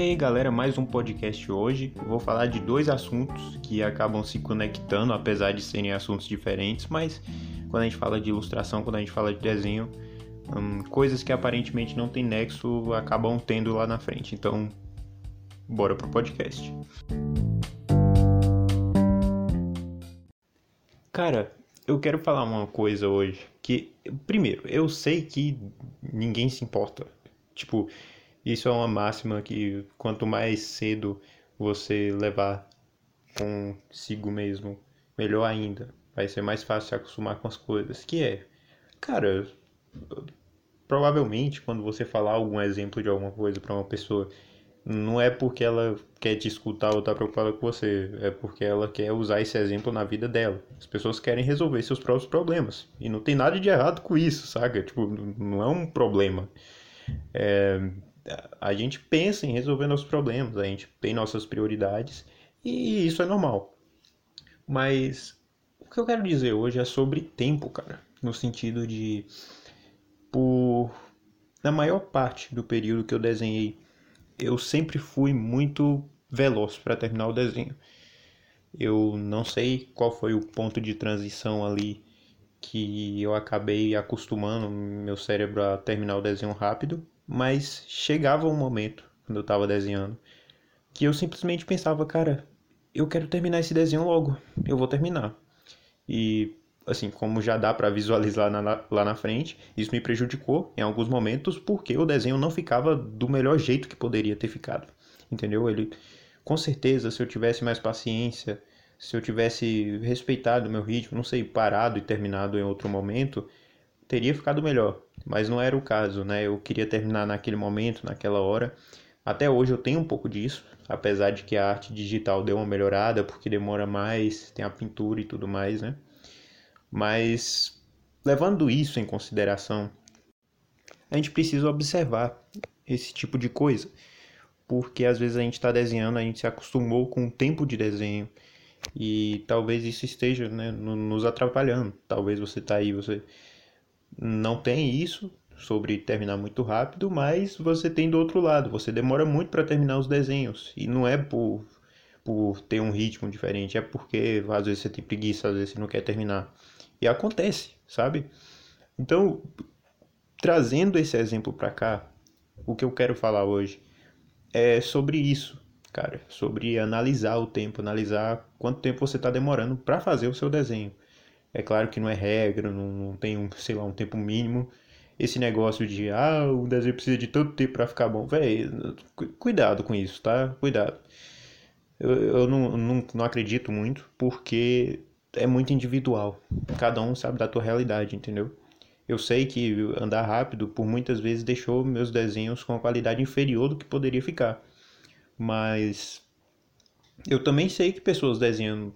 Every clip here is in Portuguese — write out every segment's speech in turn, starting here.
aí, galera, mais um podcast hoje. Vou falar de dois assuntos que acabam se conectando, apesar de serem assuntos diferentes, mas quando a gente fala de ilustração, quando a gente fala de desenho, hum, coisas que aparentemente não tem nexo acabam tendo lá na frente. Então, bora pro podcast. Cara, eu quero falar uma coisa hoje que, primeiro, eu sei que ninguém se importa. Tipo, isso é uma máxima que quanto mais cedo você levar consigo mesmo, melhor ainda. Vai ser mais fácil se acostumar com as coisas. Que é, cara, provavelmente quando você falar algum exemplo de alguma coisa para uma pessoa, não é porque ela quer te escutar ou tá preocupada com você, é porque ela quer usar esse exemplo na vida dela. As pessoas querem resolver seus próprios problemas. E não tem nada de errado com isso, saca? Tipo, não é um problema. É, a gente pensa em resolver nossos problemas, a gente tem nossas prioridades e isso é normal. Mas o que eu quero dizer hoje é sobre tempo, cara, no sentido de por na maior parte do período que eu desenhei, eu sempre fui muito veloz para terminar o desenho. Eu não sei qual foi o ponto de transição ali que eu acabei acostumando meu cérebro a terminar o desenho rápido, mas chegava um momento, quando eu estava desenhando, que eu simplesmente pensava, cara, eu quero terminar esse desenho logo, eu vou terminar. E, assim, como já dá para visualizar na, lá na frente, isso me prejudicou em alguns momentos porque o desenho não ficava do melhor jeito que poderia ter ficado. Entendeu? Ele, com certeza, se eu tivesse mais paciência, se eu tivesse respeitado o meu ritmo, não sei, parado e terminado em outro momento, teria ficado melhor, mas não era o caso, né? Eu queria terminar naquele momento, naquela hora. Até hoje eu tenho um pouco disso, apesar de que a arte digital deu uma melhorada, porque demora mais, tem a pintura e tudo mais, né? Mas levando isso em consideração, a gente precisa observar esse tipo de coisa, porque às vezes a gente está desenhando, a gente se acostumou com o tempo de desenho e talvez isso esteja né, nos atrapalhando. Talvez você está aí, você não tem isso sobre terminar muito rápido, mas você tem do outro lado, você demora muito para terminar os desenhos e não é por por ter um ritmo diferente, é porque às vezes você tem preguiça, às vezes você não quer terminar. E acontece, sabe? Então, trazendo esse exemplo para cá, o que eu quero falar hoje é sobre isso, cara, sobre analisar o tempo, analisar quanto tempo você está demorando para fazer o seu desenho. É claro que não é regra, não, não tem um, sei lá, um tempo mínimo. Esse negócio de, ah, o desenho precisa de tanto tempo para ficar bom. Véi, cuidado com isso, tá? Cuidado. Eu, eu não, não, não acredito muito, porque é muito individual. Cada um sabe da tua realidade, entendeu? Eu sei que andar rápido por muitas vezes deixou meus desenhos com a qualidade inferior do que poderia ficar. Mas eu também sei que pessoas desenhando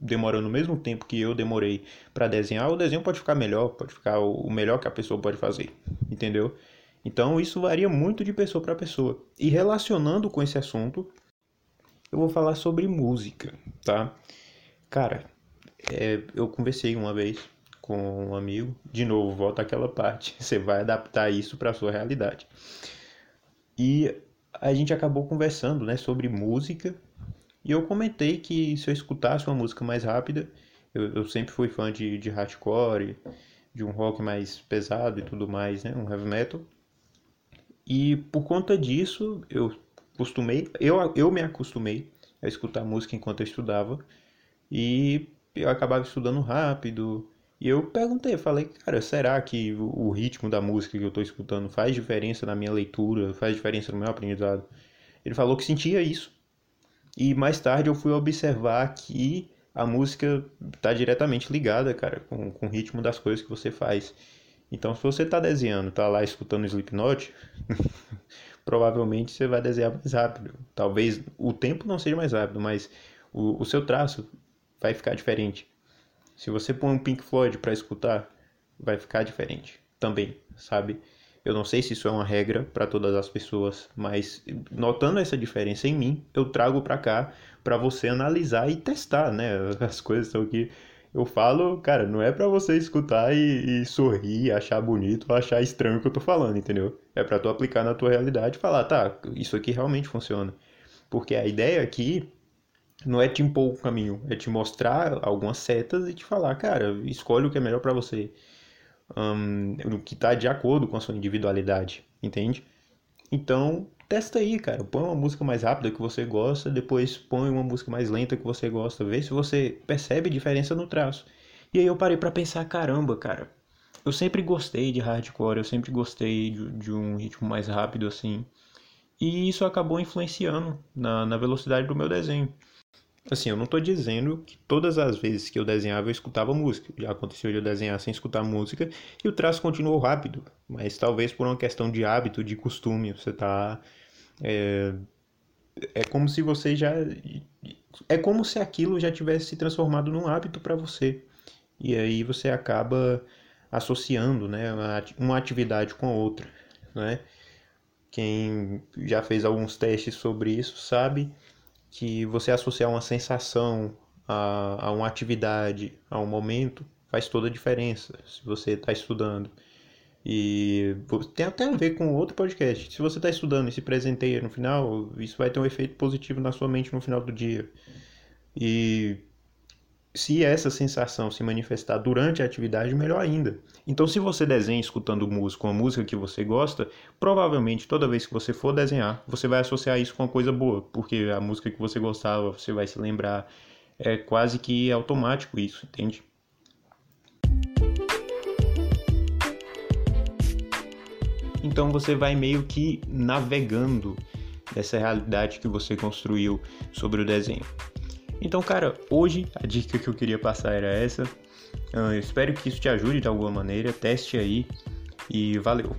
demorando o mesmo tempo que eu demorei para desenhar, o desenho pode ficar melhor, pode ficar o melhor que a pessoa pode fazer, entendeu? Então isso varia muito de pessoa para pessoa. E relacionando com esse assunto, eu vou falar sobre música, tá? Cara, é, eu conversei uma vez com um amigo, de novo, volta aquela parte, você vai adaptar isso para sua realidade. E a gente acabou conversando, né, sobre música e eu comentei que se eu escutasse uma música mais rápida, eu, eu sempre fui fã de, de hardcore, de um rock mais pesado e tudo mais, né? Um heavy metal. E por conta disso, eu costumei, eu, eu me acostumei a escutar música enquanto eu estudava. E eu acabava estudando rápido. E eu perguntei, falei, cara, será que o ritmo da música que eu estou escutando faz diferença na minha leitura, faz diferença no meu aprendizado? Ele falou que sentia isso. E mais tarde eu fui observar que a música está diretamente ligada, cara, com, com o ritmo das coisas que você faz. Então, se você está desenhando, está lá escutando Slipknot, provavelmente você vai desenhar mais rápido. Talvez o tempo não seja mais rápido, mas o, o seu traço vai ficar diferente. Se você põe um Pink Floyd para escutar, vai ficar diferente também, sabe? Eu não sei se isso é uma regra para todas as pessoas, mas notando essa diferença em mim, eu trago para cá para você analisar e testar, né? As coisas estão aqui. Eu falo, cara, não é para você escutar e, e, sorrir, achar bonito achar estranho o que eu tô falando, entendeu? É para tu aplicar na tua realidade e falar, tá, isso aqui realmente funciona. Porque a ideia aqui não é te impor o caminho, é te mostrar algumas setas e te falar, cara, escolhe o que é melhor para você. Um, que tá de acordo com a sua individualidade, entende? Então, testa aí, cara. Põe uma música mais rápida que você gosta, depois põe uma música mais lenta que você gosta, vê se você percebe diferença no traço. E aí eu parei para pensar, caramba, cara. Eu sempre gostei de hardcore, eu sempre gostei de, de um ritmo mais rápido assim. E isso acabou influenciando na, na velocidade do meu desenho. Assim, eu não estou dizendo que todas as vezes que eu desenhava eu escutava música. Já aconteceu de eu desenhar sem escutar música e o traço continuou rápido. Mas talvez por uma questão de hábito, de costume. Você tá. É, é como se você já. É como se aquilo já tivesse se transformado num hábito para você. E aí você acaba associando né, uma atividade com a outra. Né? Quem já fez alguns testes sobre isso sabe que você associar uma sensação a, a uma atividade, a um momento, faz toda a diferença se você está estudando. E tem até a ver com outro podcast. Se você está estudando e se presenteia no final, isso vai ter um efeito positivo na sua mente no final do dia. E se essa sensação se manifestar durante a atividade, melhor ainda. Então, se você desenha escutando música, uma música que você gosta, provavelmente toda vez que você for desenhar, você vai associar isso com uma coisa boa, porque a música que você gostava, você vai se lembrar. É quase que automático isso, entende? Então você vai meio que navegando dessa realidade que você construiu sobre o desenho. Então, cara, hoje a dica que eu queria passar era essa. Uh, espero que isso te ajude de alguma maneira. Teste aí e valeu!